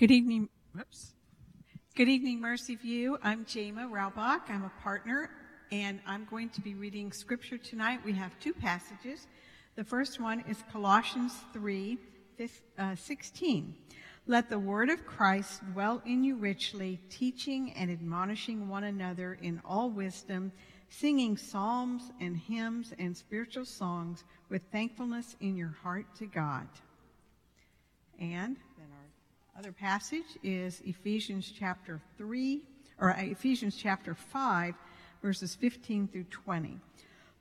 Good evening. Whoops. Good evening, Mercy View. I'm Jama Raubach. I'm a partner, and I'm going to be reading scripture tonight. We have two passages. The first one is Colossians 3 uh, 16. Let the word of Christ dwell in you richly, teaching and admonishing one another in all wisdom, singing psalms and hymns and spiritual songs with thankfulness in your heart to God. And other passage is Ephesians chapter 3, or uh, Ephesians chapter 5, verses 15 through 20.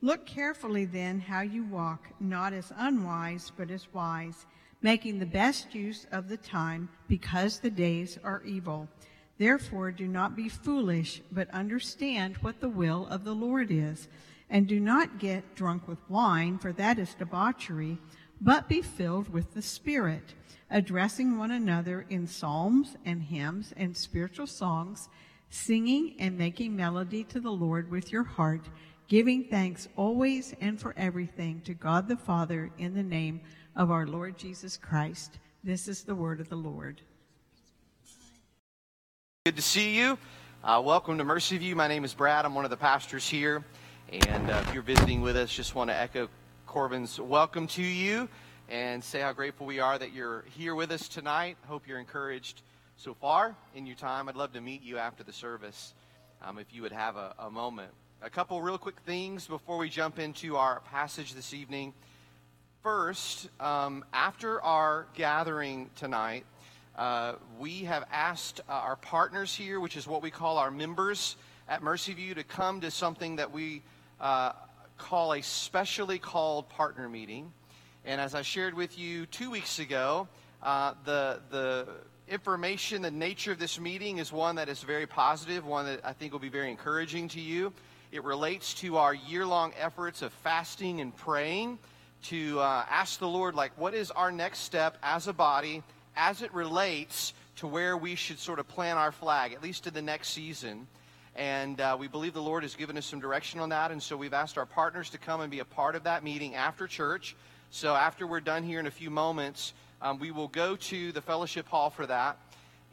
Look carefully then how you walk, not as unwise, but as wise, making the best use of the time, because the days are evil. Therefore, do not be foolish, but understand what the will of the Lord is. And do not get drunk with wine, for that is debauchery, but be filled with the Spirit, addressing one another in psalms and hymns and spiritual songs, singing and making melody to the Lord with your heart giving thanks always and for everything to God the Father in the name of our Lord Jesus Christ. This is the word of the Lord. Good to see you. Uh, welcome to Mercy View. My name is Brad. I'm one of the pastors here. And uh, if you're visiting with us, just want to echo Corbin's welcome to you and say how grateful we are that you're here with us tonight. Hope you're encouraged so far in your time. I'd love to meet you after the service um, if you would have a, a moment. A couple real quick things before we jump into our passage this evening. First, um, after our gathering tonight, uh, we have asked uh, our partners here, which is what we call our members at Mercy View, to come to something that we uh, call a specially called partner meeting. And as I shared with you two weeks ago, uh, the the information, the nature of this meeting is one that is very positive, one that I think will be very encouraging to you. It relates to our year long efforts of fasting and praying to uh, ask the Lord, like, what is our next step as a body as it relates to where we should sort of plant our flag, at least to the next season. And uh, we believe the Lord has given us some direction on that. And so we've asked our partners to come and be a part of that meeting after church. So after we're done here in a few moments, um, we will go to the fellowship hall for that.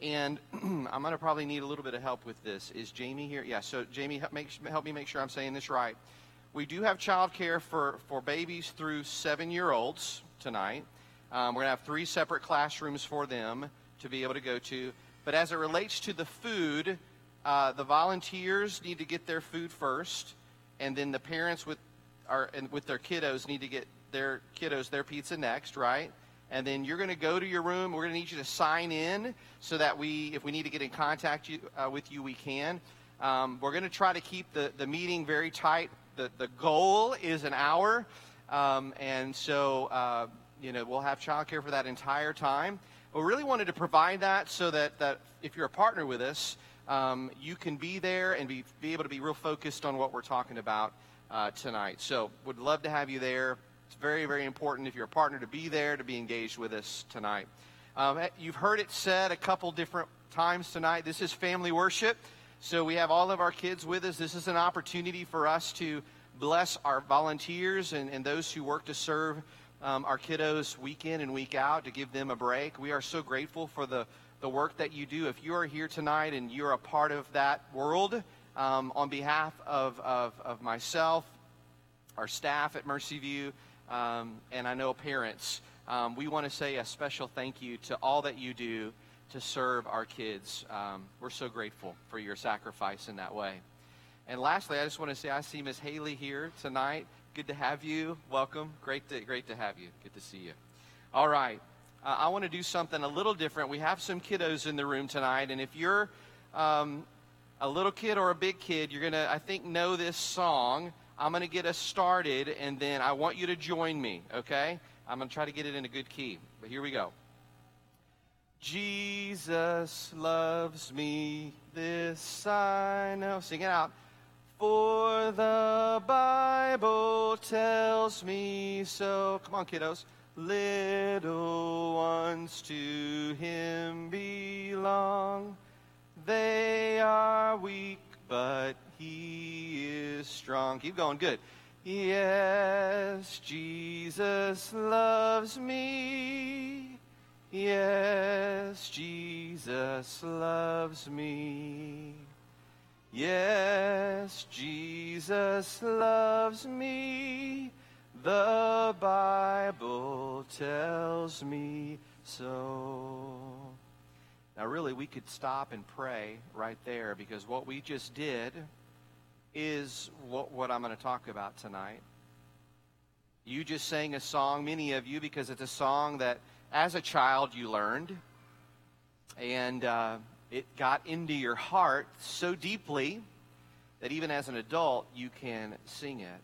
And I'm going to probably need a little bit of help with this. Is Jamie here? Yeah, so Jamie, help, make, help me make sure I'm saying this right. We do have child care for, for babies through seven year olds tonight. Um, we're going to have three separate classrooms for them to be able to go to. But as it relates to the food, uh, the volunteers need to get their food first, and then the parents with, our, and with their kiddos need to get their kiddos their pizza next, right? and then you're going to go to your room. We're going to need you to sign in so that we, if we need to get in contact you, uh, with you, we can. Um, we're going to try to keep the, the meeting very tight. The, the goal is an hour, um, and so uh, you know we'll have childcare for that entire time. We really wanted to provide that so that, that if you're a partner with us, um, you can be there and be, be able to be real focused on what we're talking about uh, tonight. So would love to have you there. It's very, very important if you're a partner to be there, to be engaged with us tonight. Um, eh, you've heard it said a couple different times tonight. This is family worship. So we have all of our kids with us. This is an opportunity for us to bless our volunteers and, and those who work to serve um, our kiddos week in and week out, to give them a break. We are so grateful for the, the work that you do. If you are here tonight and you're a part of that world, um, on behalf of, of, of myself, our staff at Mercy View, um, and I know parents, um, we want to say a special thank you to all that you do to serve our kids. Um, we're so grateful for your sacrifice in that way. And lastly, I just want to say I see Miss Haley here tonight. Good to have you. Welcome. Great to, great to have you. Good to see you. All right. Uh, I want to do something a little different. We have some kiddos in the room tonight, and if you're um, a little kid or a big kid, you're going to, I think, know this song. I'm going to get us started, and then I want you to join me, okay? I'm going to try to get it in a good key. But here we go. Jesus loves me, this I know. Sing it out. For the Bible tells me so. Come on, kiddos. Little ones to him belong. They are weak, but he is strong. Keep going. Good. Yes, Jesus loves me. Yes, Jesus loves me. Yes, Jesus loves me. The Bible tells me so. Now, really, we could stop and pray right there because what we just did is what, what I'm going to talk about tonight. You just sang a song, many of you, because it's a song that as a child you learned. And uh, it got into your heart so deeply that even as an adult you can sing it.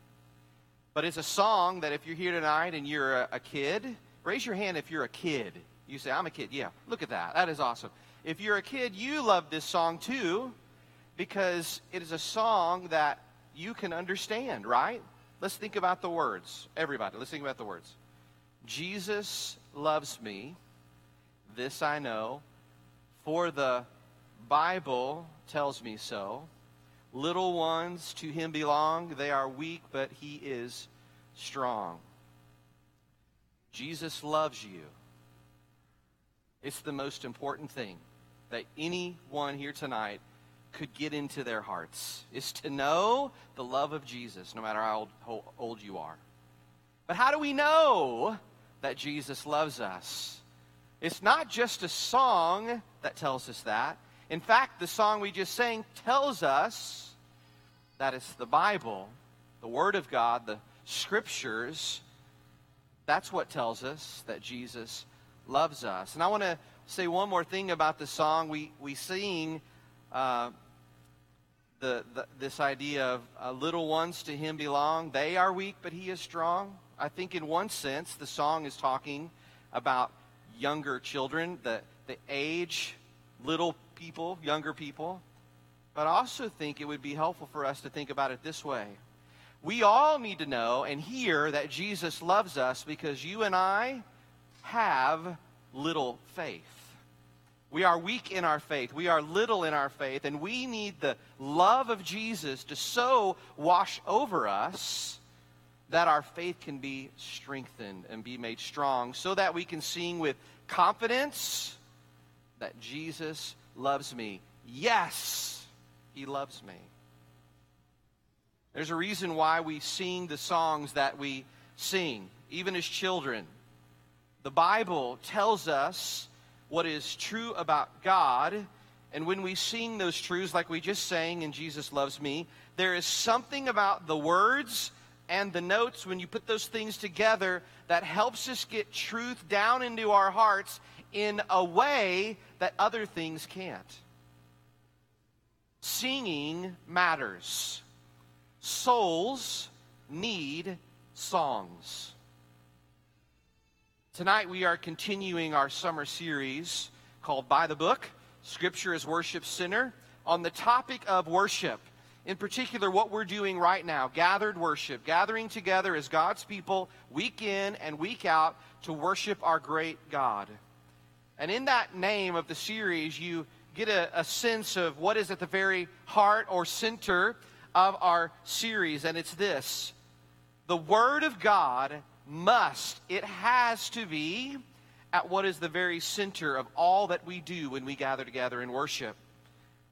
But it's a song that if you're here tonight and you're a, a kid, raise your hand if you're a kid. You say, I'm a kid. Yeah, look at that. That is awesome. If you're a kid, you love this song too because it is a song that you can understand, right? Let's think about the words. Everybody, let's think about the words. Jesus loves me, this I know, for the Bible tells me so. Little ones to him belong. They are weak, but he is strong. Jesus loves you. It's the most important thing that anyone here tonight could get into their hearts is to know the love of Jesus, no matter how old, how old you are. But how do we know that Jesus loves us? It's not just a song that tells us that. In fact, the song we just sang tells us that it's the Bible, the Word of God, the Scriptures. That's what tells us that Jesus loves us. And I want to say one more thing about the song. We, we sing uh, the, the, this idea of uh, little ones to him belong. They are weak, but he is strong. I think in one sense, the song is talking about younger children, the, the age, little people, younger people. But I also think it would be helpful for us to think about it this way. We all need to know and hear that Jesus loves us because you and I have little faith. We are weak in our faith. We are little in our faith. And we need the love of Jesus to so wash over us that our faith can be strengthened and be made strong so that we can sing with confidence that Jesus loves me. Yes, he loves me. There's a reason why we sing the songs that we sing, even as children. The Bible tells us what is true about God. And when we sing those truths, like we just sang in Jesus Loves Me, there is something about the words and the notes, when you put those things together, that helps us get truth down into our hearts in a way that other things can't. Singing matters. Souls need songs. Tonight we are continuing our summer series called By the Book Scripture as Worship Center on the topic of worship. In particular, what we're doing right now gathered worship, gathering together as God's people week in and week out to worship our great God. And in that name of the series, you get a, a sense of what is at the very heart or center of our series, and it's this the Word of God must, it has to be at what is the very center of all that we do when we gather together in worship.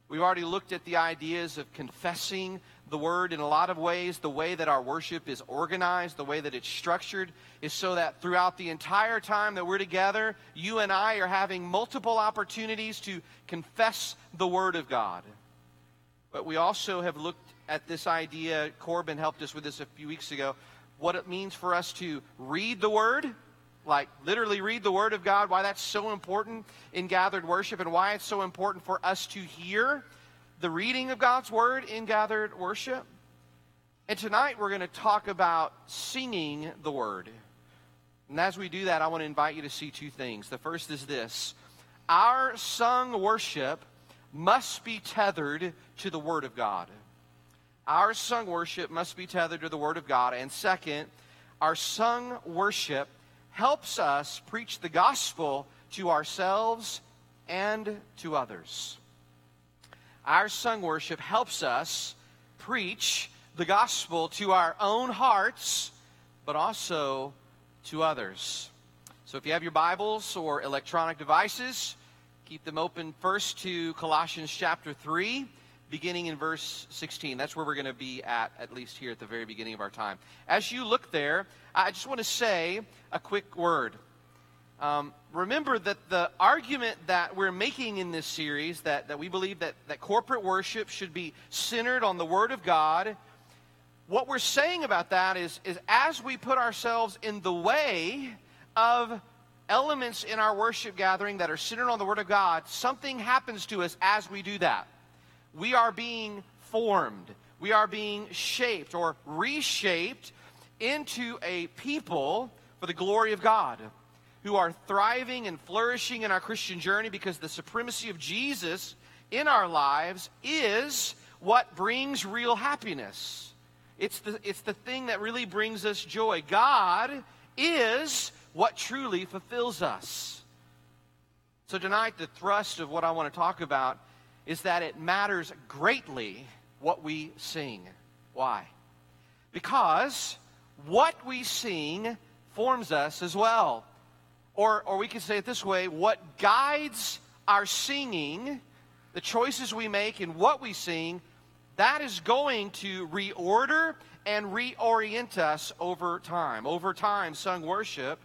We've already looked at the ideas of confessing the word in a lot of ways. The way that our worship is organized, the way that it's structured, is so that throughout the entire time that we're together, you and I are having multiple opportunities to confess the word of God. But we also have looked at this idea. Corbin helped us with this a few weeks ago what it means for us to read the Word, like literally read the Word of God, why that's so important in gathered worship, and why it's so important for us to hear the reading of God's Word in gathered worship. And tonight we're going to talk about singing the Word. And as we do that, I want to invite you to see two things. The first is this our sung worship must be tethered to the Word of God. Our sung worship must be tethered to the Word of God. And second, our sung worship helps us preach the gospel to ourselves and to others. Our sung worship helps us preach the gospel to our own hearts, but also to others. So if you have your Bibles or electronic devices, keep them open first to Colossians chapter 3, beginning in verse 16. That's where we're going to be at, at least here at the very beginning of our time. As you look there, I just want to say a quick word. Um, remember that the argument that we're making in this series, that, that we believe that, that corporate worship should be centered on the Word of God, what we're saying about that is, is as we put ourselves in the way of elements in our worship gathering that are centered on the Word of God, something happens to us as we do that. We are being formed, we are being shaped or reshaped into a people for the glory of God who are thriving and flourishing in our Christian journey because the supremacy of Jesus in our lives is what brings real happiness. It's the, it's the thing that really brings us joy. God is what truly fulfills us. So, tonight, the thrust of what I want to talk about is that it matters greatly what we sing. Why? Because what we sing forms us as well. Or, or we can say it this way what guides our singing, the choices we make and what we sing, that is going to reorder and reorient us over time. Over time, sung worship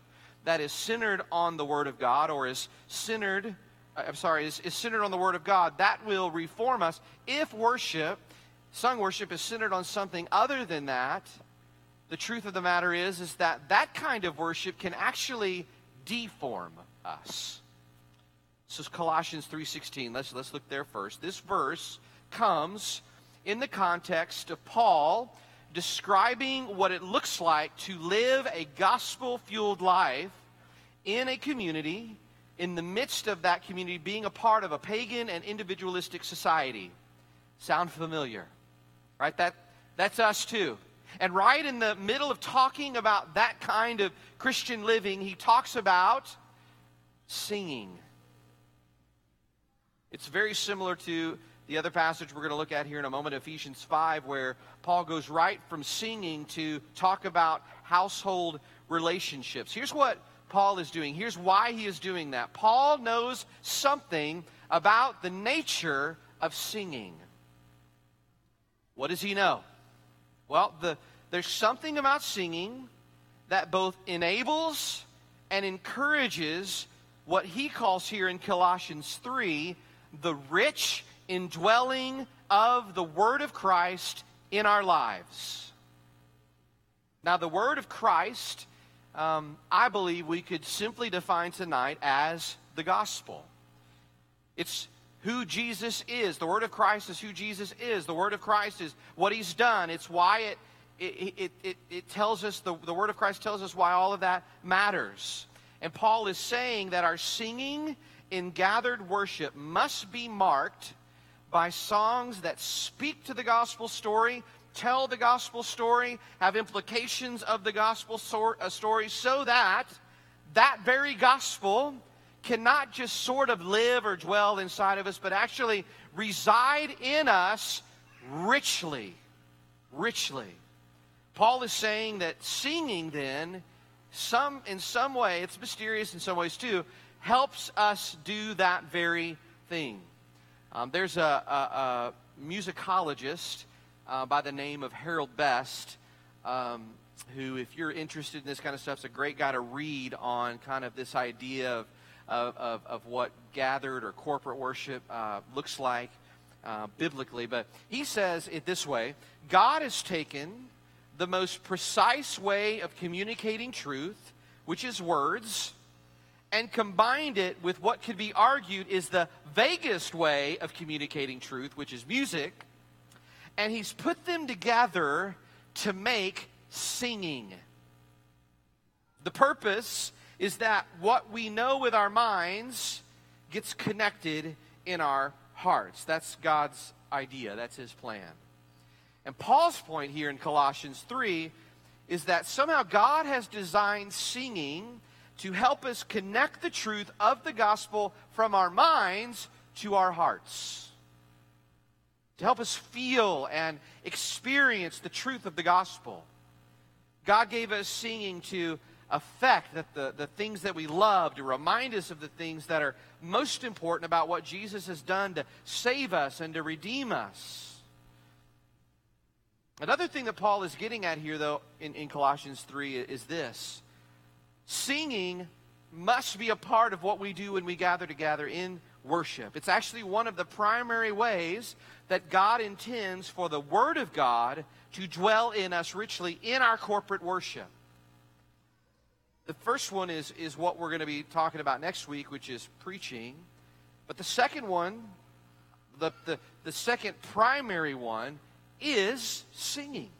that is centered on the Word of God or is centered, uh, I'm sorry, is, is centered on the Word of God, that will reform us. If worship, sung worship, is centered on something other than that, the truth of the matter is, is that that kind of worship can actually deform us. This is Colossians 3.16. Let's, let's look there first. This verse comes in the context of Paul describing what it looks like to live a gospel fueled life in a community, in the midst of that community being a part of a pagan and individualistic society. Sound familiar? Right? That, that's us too. And right in the middle of talking about that kind of Christian living, he talks about singing. It's very similar to the other passage we're going to look at here in a moment, Ephesians 5, where Paul goes right from singing to talk about household relationships. Here's what Paul is doing. Here's why he is doing that. Paul knows something about the nature of singing. What does he know? Well, the, there's something about singing that both enables and encourages what he calls here in Colossians 3 the rich indwelling of the Word of Christ in our lives. Now, the Word of Christ, um, I believe we could simply define tonight as the gospel. It's who Jesus is. The Word of Christ is who Jesus is. The Word of Christ is what He's done. It's why it, it, it, it, it tells us, the, the Word of Christ tells us why all of that matters. And Paul is saying that our singing in gathered worship must be marked by songs that speak to the gospel story, tell the gospel story, have implications of the gospel uh, story, so that that very gospel cannot just sort of live or dwell inside of us, but actually reside in us richly. Richly. Paul is saying that singing then, some in some way, it's mysterious in some ways too, helps us do that very thing. Um, there's a, a, a musicologist uh, by the name of Harold Best, um, who, if you're interested in this kind of stuff, is a great guy to read on kind of this idea of, of, of, of what gathered or corporate worship uh, looks like uh, biblically. But he says it this way God has taken the most precise way of communicating truth, which is words, and combined it with what could be argued is the vaguest way of communicating truth, which is music, and he's put them together to make singing. The purpose is that what we know with our minds gets connected in our hearts. That's God's idea, that's his plan. And Paul's point here in Colossians 3 is that somehow God has designed singing to help us connect the truth of the gospel from our minds to our hearts. To help us feel and experience the truth of the gospel. God gave us singing to affect, that the, the things that we love, to remind us of the things that are most important about what Jesus has done to save us and to redeem us. Another thing that Paul is getting at here, though, in, in Colossians 3 is this singing must be a part of what we do when we gather together in worship. It's actually one of the primary ways that God intends for the Word of God to dwell in us richly in our corporate worship. The first one is, is what we're going to be talking about next week, which is preaching. But the second one, the, the, the second primary one, is singing.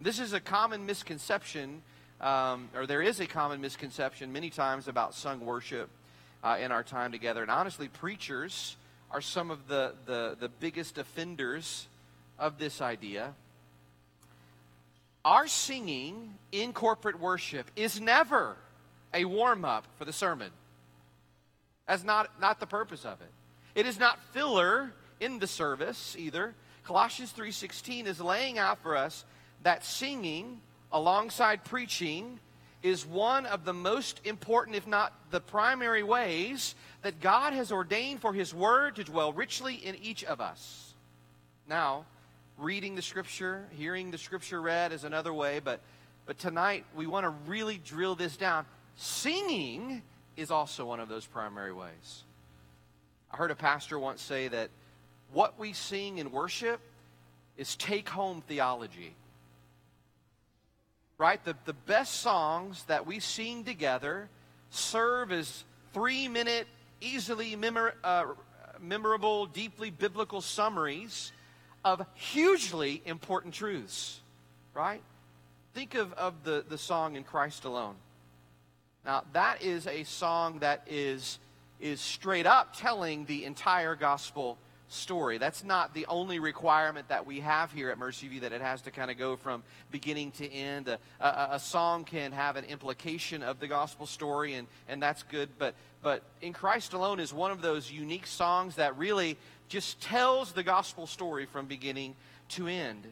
This is a common misconception, um, or there is a common misconception many times about sung worship uh, in our time together. And honestly, preachers are some of the, the, the biggest offenders of this idea. Our singing in corporate worship is never a warm up for the sermon. That's not, not the purpose of it. It is not filler in the service either. Colossians 3:16 is laying out for us that singing alongside preaching is one of the most important, if not the primary ways that God has ordained for His Word to dwell richly in each of us. Now, reading the Scripture, hearing the Scripture read is another way, but, but tonight we want to really drill this down. Singing is also one of those primary ways. I heard a pastor once say that what we sing in worship is take home theology right? The, the best songs that we sing together serve as three minute, easily memor, uh, memorable, deeply biblical summaries of hugely important truths, right? Think of, of the, the song in Christ Alone. Now, that is a song that is, is straight up telling the entire gospel story. That's not the only requirement that we have here at Mercy View that it has to kind of go from beginning to end. A, a, a, song can have an implication of the gospel story, and, and that's good. But, but In Christ Alone is one of those unique songs that really just tells the gospel story from beginning to end.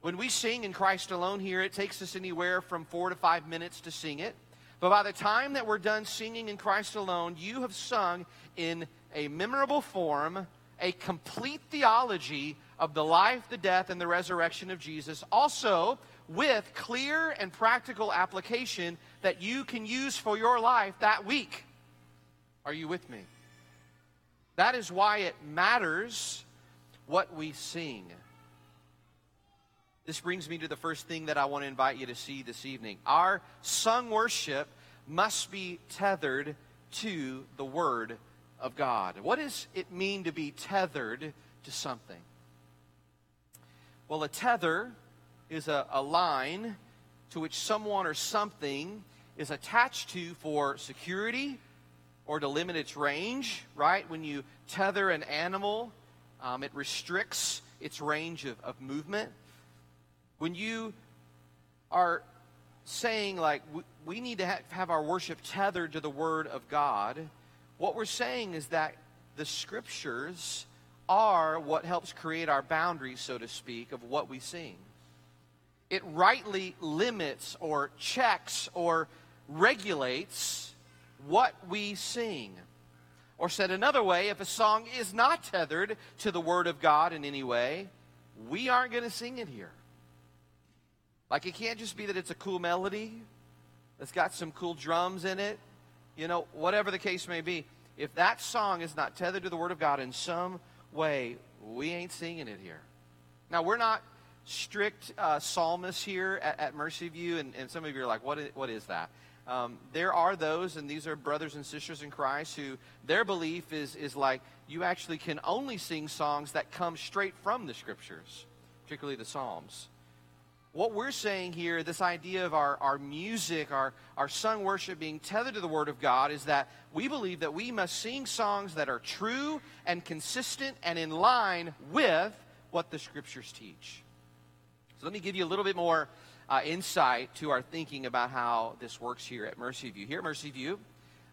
When we sing in Christ Alone here, it takes us anywhere from four to five minutes to sing it. But by the time that we're done singing in Christ alone, you have sung in a memorable form a complete theology of the life, the death, and the resurrection of Jesus, also with clear and practical application that you can use for your life that week. Are you with me? That is why it matters what we sing. This brings me to the first thing that I want to invite you to see this evening. Our sung worship must be tethered to the Word of God. What does it mean to be tethered to something? Well, a tether is a, a line to which someone or something is attached to for security or to limit its range, right? When you tether an animal, um, it restricts its range of, of movement. When you are saying, like, we, we need to ha- have our worship tethered to the Word of God, what we're saying is that the scriptures are what helps create our boundaries, so to speak, of what we sing. It rightly limits or checks or regulates what we sing. Or said another way, if a song is not tethered to the Word of God in any way, we aren't going to sing it here. Like it can't just be that it's a cool melody that's got some cool drums in it you know, whatever the case may be, if that song is not tethered to the Word of God in some way, we ain't singing it here. Now, we're not strict uh, psalmists here at, at Mercy View, and, and, some of you are like, what is, what is that? Um, there are those, and these are brothers and sisters in Christ, who their belief is, is like you actually can only sing songs that come straight from the Scriptures, particularly the Psalms what we're saying here, this idea of our, our music, our, our sung worship being tethered to the Word of God, is that we believe that we must sing songs that are true and consistent and in line with what the Scriptures teach. So let me give you a little bit more uh, insight to our thinking about how this works here at Mercy View. Here at Mercy View,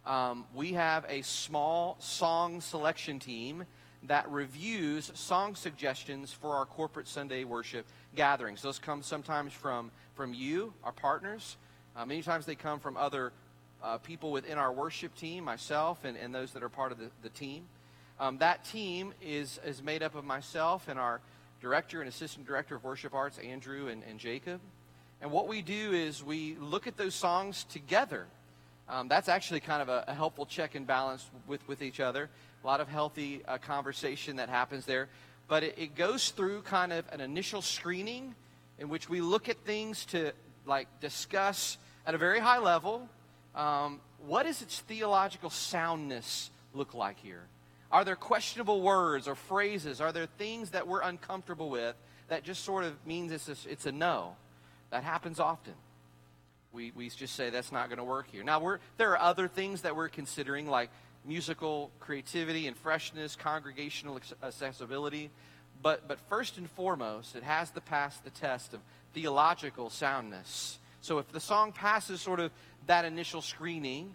um, we have a small song selection team that reviews song suggestions for our corporate Sunday worship gatherings. Those come sometimes from, from you, our partners. Uh, many times they come from other uh, people within our worship team, myself, and, and those that are part of the, the team. Um, that team is, is made up of myself and our director and assistant director of worship arts, Andrew and, and Jacob. And what we do is we look at those songs together. Um, that's actually kind of a, a, helpful check and balance with, with each other. A lot of healthy uh, conversation that happens there. But it, it goes through kind of an initial screening in which we look at things to like discuss at a very high level um, what does its theological soundness look like here? Are there questionable words or phrases? Are there things that we're uncomfortable with that just sort of means it's a, it's a no? That happens often. We, we just say that's not going to work here. Now, we're, there are other things that we're considering, like musical creativity and freshness, congregational accessibility. But, but first and foremost, it has to pass the test of theological soundness. So if the song passes sort of that initial screening,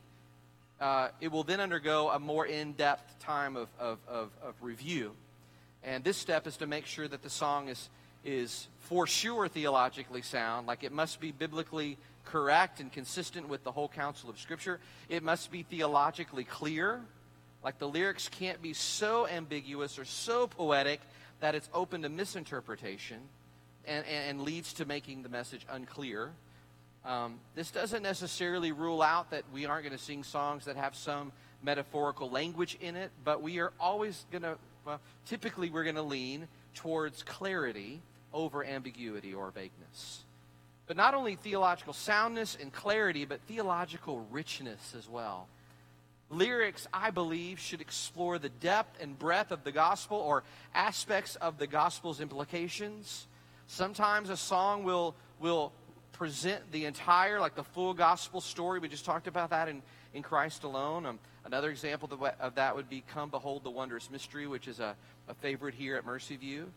uh, it will then undergo a more in depth time of, of, of, of, review. And this step is to make sure that the song is, is for sure theologically sound, like it must be biblically correct and consistent with the whole counsel of Scripture. It must be theologically clear, like the lyrics can't be so ambiguous or so poetic that it's open to misinterpretation and, and, and leads to making the message unclear. Um, this doesn't necessarily rule out that we aren't going to sing songs that have some metaphorical language in it, but we are always going to, well, typically, we're going to lean towards clarity over ambiguity or vagueness. But not only theological soundness and clarity, but theological richness as well. Lyrics, I believe, should explore the depth and breadth of the gospel or aspects of the gospel's implications. Sometimes a song will, will present the entire, like the full gospel story. We just talked about that in, in Christ alone. Um, another example of that would be Come Behold the Wondrous Mystery, which is a, a favorite here at Mercy View.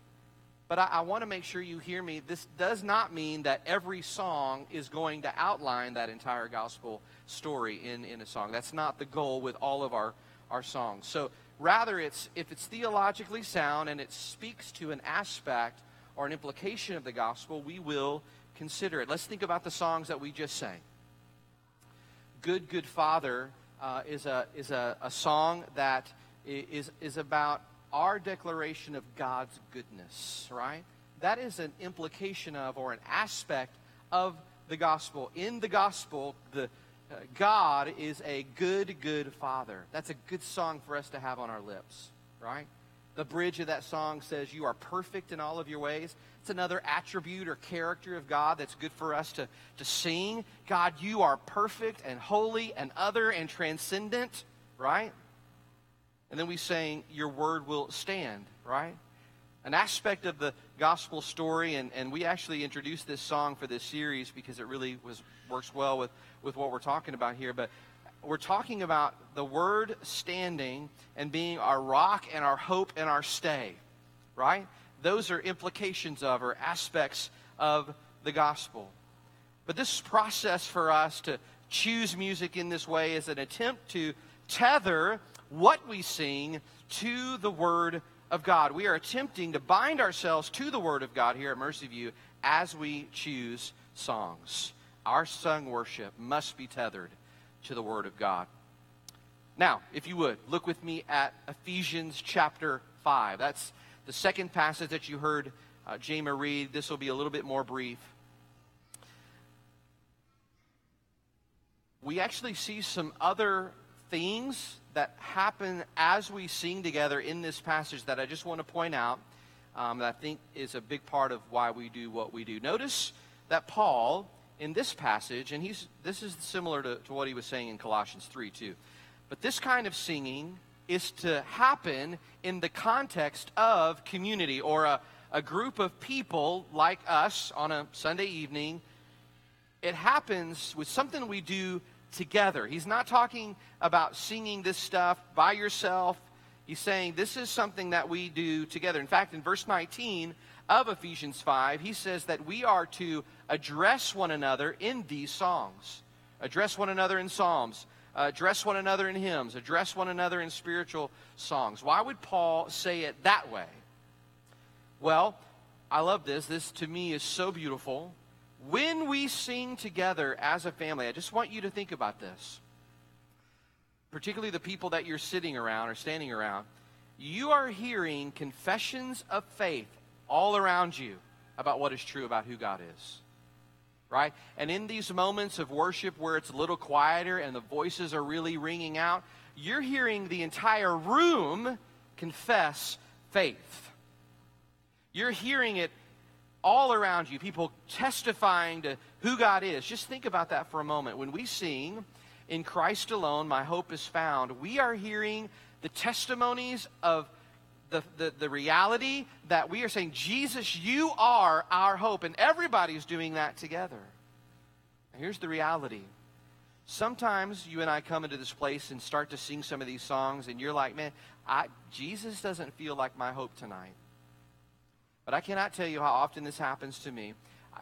But I, I want to make sure you hear me. This does not mean that every song is going to outline that entire gospel story in, in a song. That's not the goal with all of our, our songs. So rather, it's if it's theologically sound and it speaks to an aspect or an implication of the gospel, we will consider it. Let's think about the songs that we just sang. Good, Good Father uh, is, a, is a, a song that is, is about our declaration of God's goodness, right? That is an implication of or an aspect of the gospel. In the gospel, the uh, God is a good, good father. That's a good song for us to have on our lips, right? The bridge of that song says, You are perfect in all of your ways. It's another attribute or character of God that's good for us to, to sing. God, you are perfect and holy and other and transcendent, right? And then we sing, Your word will stand, right? An aspect of the gospel story, and, and we actually introduced this song for this series because it really was works well with, with what we're talking about here. But we're talking about the word standing and being our rock and our hope and our stay, right? those are implications of or aspects of the gospel. But this process for us to choose music in this way is an attempt to tether what we sing to the Word of God. We are attempting to bind ourselves to the Word of God here at Mercy View as we choose songs. Our sung worship must be tethered to the Word of God. Now, if you would, look with me at Ephesians chapter 5. That's the second passage that you heard uh, read, this will be a little bit more brief. We actually see some other things that happen as we sing together in this passage that I just want to point out um, that I think is a big part of why we do what we do. Notice that Paul, in this passage, and he's, this is similar to, to what he was saying in Colossians 3 too, but this kind of singing is to happen in the context of community or a, a group of people like us on a Sunday evening. It happens with something we do together. He's not talking about singing this stuff by yourself. He's saying this is something that we do together. In fact, in verse 19 of Ephesians 5, he says that we are to address one another in these songs. Address one another in psalms, address one another in hymns, address one another in spiritual songs. Why would Paul say it that way? Well, I love this. This to me is so beautiful when we sing together as a family, I just want you to think about this. Particularly the people that you're sitting around or standing around, you are hearing confessions of faith all around you about what is true about who God is. Right? And in these moments of worship where it's a little quieter and the voices are really ringing out, you're hearing the entire room confess faith. You're hearing it all around you, people testifying to who God is. Just think about that for a moment. When we sing, In Christ alone, my hope is found, we are hearing the testimonies of the, the, the reality that we are saying, Jesus, you are our hope. And everybody's doing that together. here's the reality. Sometimes you and I come into this place and start to sing some of these songs, and you're like, man, I, Jesus doesn't feel like my hope tonight. But I cannot tell you how often this happens to me.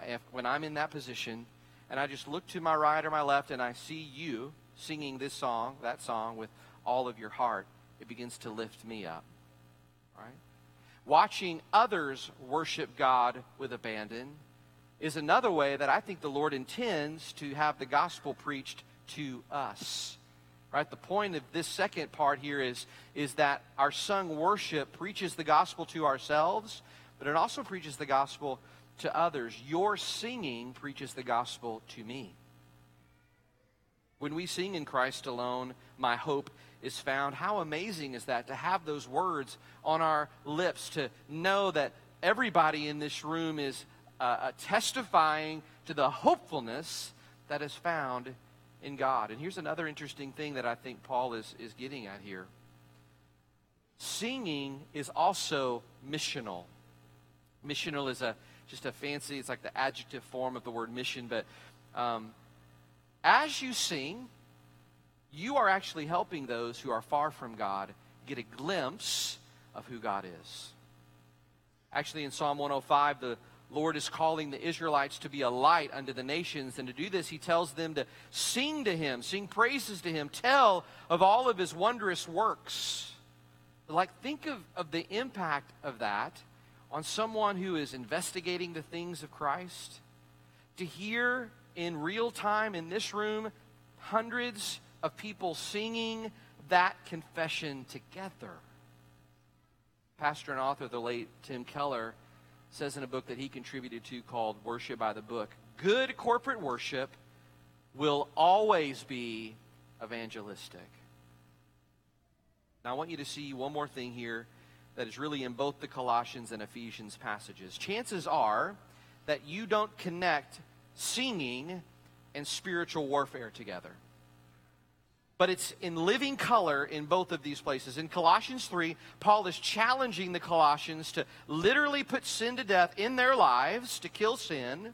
If, when I'm in that position and I just look to my right or my left and I see you singing this song, that song, with all of your heart, it begins to lift me up. Right? Watching others worship God with abandon is another way that I think the Lord intends to have the gospel preached to us. Right? The point of this second part here is, is that our sung worship preaches the gospel to ourselves, but it also preaches the gospel to others. Your singing preaches the gospel to me. When we sing in Christ alone, my hope is found. How amazing is that to have those words on our lips, to know that everybody in this room is uh, uh testifying to the hopefulness that is found in God. And here's another interesting thing that I think Paul is, is getting at here singing is also missional. Missional is a just a fancy, it's like the adjective form of the word mission, but um, as you sing, you are actually helping those who are far from God get a glimpse of who God is. Actually, in Psalm 105, the Lord is calling the Israelites to be a light unto the nations. And to do this, he tells them to sing to him, sing praises to him, tell of all of his wondrous works. Like, think of, of the impact of that on someone who is investigating the things of Christ, to hear in real time in this room hundreds of people singing that confession together. Pastor and author, the late Tim Keller, says in a book that he contributed to called Worship by the Book good corporate worship will always be evangelistic. Now, I want you to see one more thing here that is really in both the Colossians and Ephesians passages. Chances are that you don't connect singing and spiritual warfare together. But it's in living color in both of these places. In Colossians 3, Paul is challenging the Colossians to literally put sin to death in their lives, to kill sin.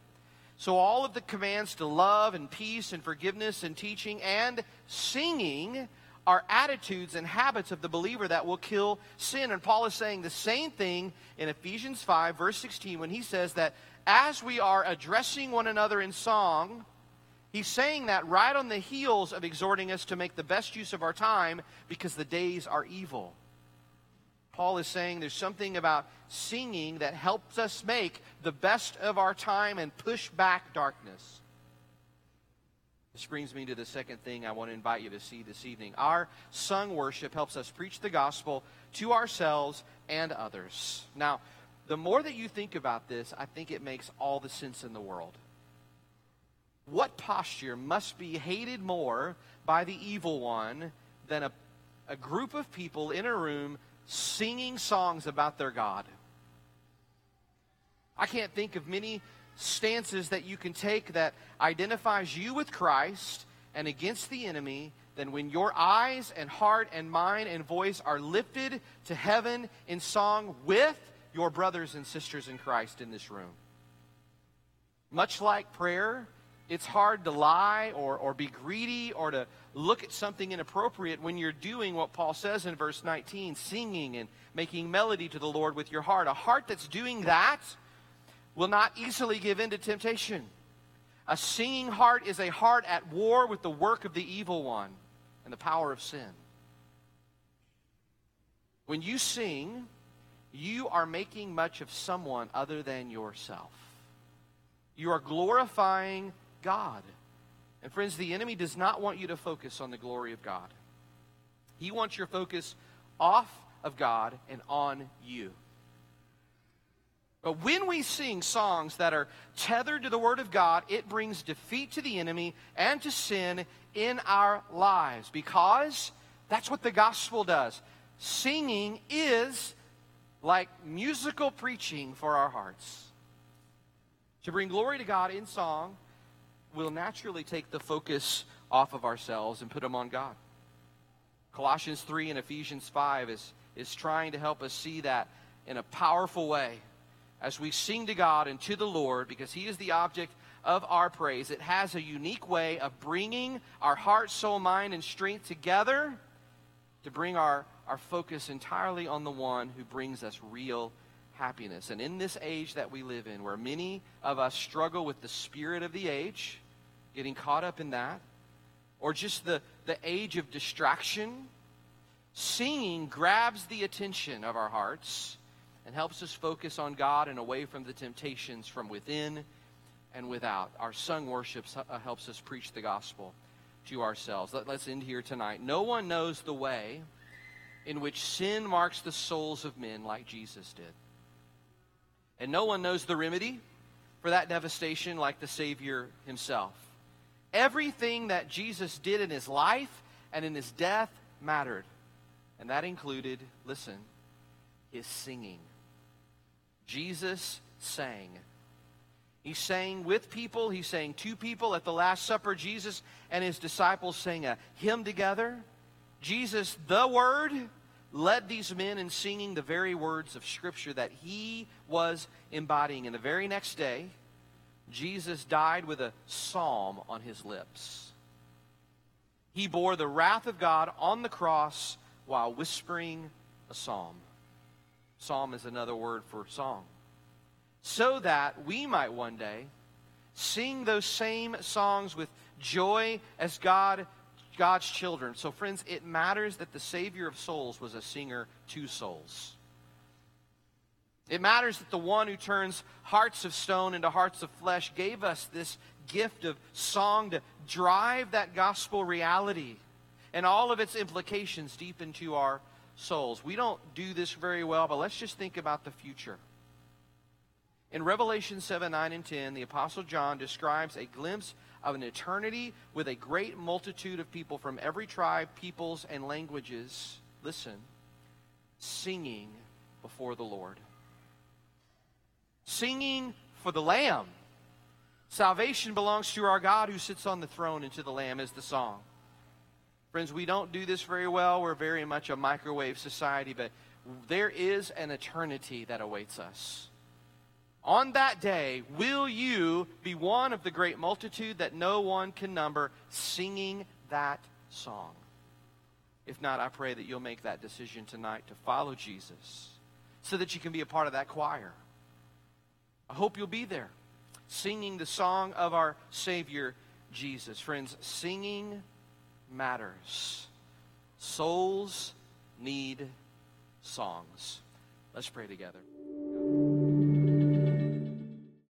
So, all of the commands to love and peace and forgiveness and teaching and singing are attitudes and habits of the believer that will kill sin. And Paul is saying the same thing in Ephesians 5, verse 16, when he says that as we are addressing one another in song, he's saying that right on the heels of exhorting us to make the best use of our time because the days are evil. Paul is saying there's something about singing that helps us make the best of our time and push back darkness. This brings me to the second thing I want to invite you to see this evening. Our sung worship helps us preach the gospel to ourselves and others. Now, the more that you think about this, I think it makes all the sense in the world. What posture must be hated more by the evil one than a, a group of people in a room singing songs about their God? I can't think of many stances that you can take that identifies you with Christ and against the enemy, then when your eyes and heart and mind and voice are lifted to heaven in song with your brothers and sisters in Christ in this room. Much like prayer, it's hard to lie or, or be greedy or to look at something inappropriate when you're doing what Paul says in verse 19 singing and making melody to the Lord with your heart. A heart that's doing that will not easily give in to temptation. A singing heart is a heart at war with the work of the evil one and the power of sin. When you sing, you are making much of someone other than yourself. You are glorifying God. And friends, the enemy does not want you to focus on the glory of God. He wants your focus off of God and on you. But when we sing songs that are tethered to the Word of God, it brings defeat to the enemy and to sin in our lives because that's what the gospel does. Singing is like musical preaching for our hearts. To bring glory to God in song will naturally take the focus off of ourselves and put them on God. Colossians 3 and Ephesians 5 is, is trying to help us see that in a powerful way as we sing to God and to the Lord because He is the object of our praise. It has a unique way of bringing our heart, soul, mind, and strength together to bring our, our focus entirely on the one who brings us real happiness. And in this age that we live in, where many of us struggle with the spirit of the age, getting caught up in that, or just the, the age of distraction, singing grabs the attention of our hearts and helps us focus on God and away from the temptations from within and without. Our sung worship uh, helps us preach the gospel to ourselves. Let, us end here tonight. No one knows the way in which sin marks the souls of men like Jesus did. And no one knows the remedy for that devastation like the Savior himself. Everything that Jesus did in his life and in his death mattered. And that included, listen, his singing. Jesus sang. He sang with people, he sang to people. At the Last Supper, Jesus and his disciples sang a hymn together. Jesus, the Word, led these men in singing the very words of Scripture that he was embodying. And the very next day, Jesus died with a psalm on his lips. He bore the wrath of God on the cross while whispering a psalm. Psalm is another word for song. So that we might one day sing those same songs with joy as God God's children. So friends, it matters that the savior of souls was a singer to souls. It matters that the one who turns hearts of stone into hearts of flesh gave us this gift of song to drive that gospel reality and all of its implications deep into our souls. We don't do this very well, but let's just think about the future. In Revelation 7, 9, and 10, the Apostle John describes a glimpse of an eternity with a great multitude of people from every tribe, peoples, and languages. Listen, singing before the Lord. Singing for the Lamb. Salvation belongs to our God who sits on the throne, and to the Lamb is the song. Friends, we don't do this very well. We're very much a microwave society, but there is an eternity that awaits us. On that day, will you be one of the great multitude that no one can number singing that song? If not, I pray that you'll make that decision tonight to follow Jesus so that you can be a part of that choir. I hope you'll be there singing the song of our Savior Jesus. Friends, singing matters. Souls need songs. Let's pray together.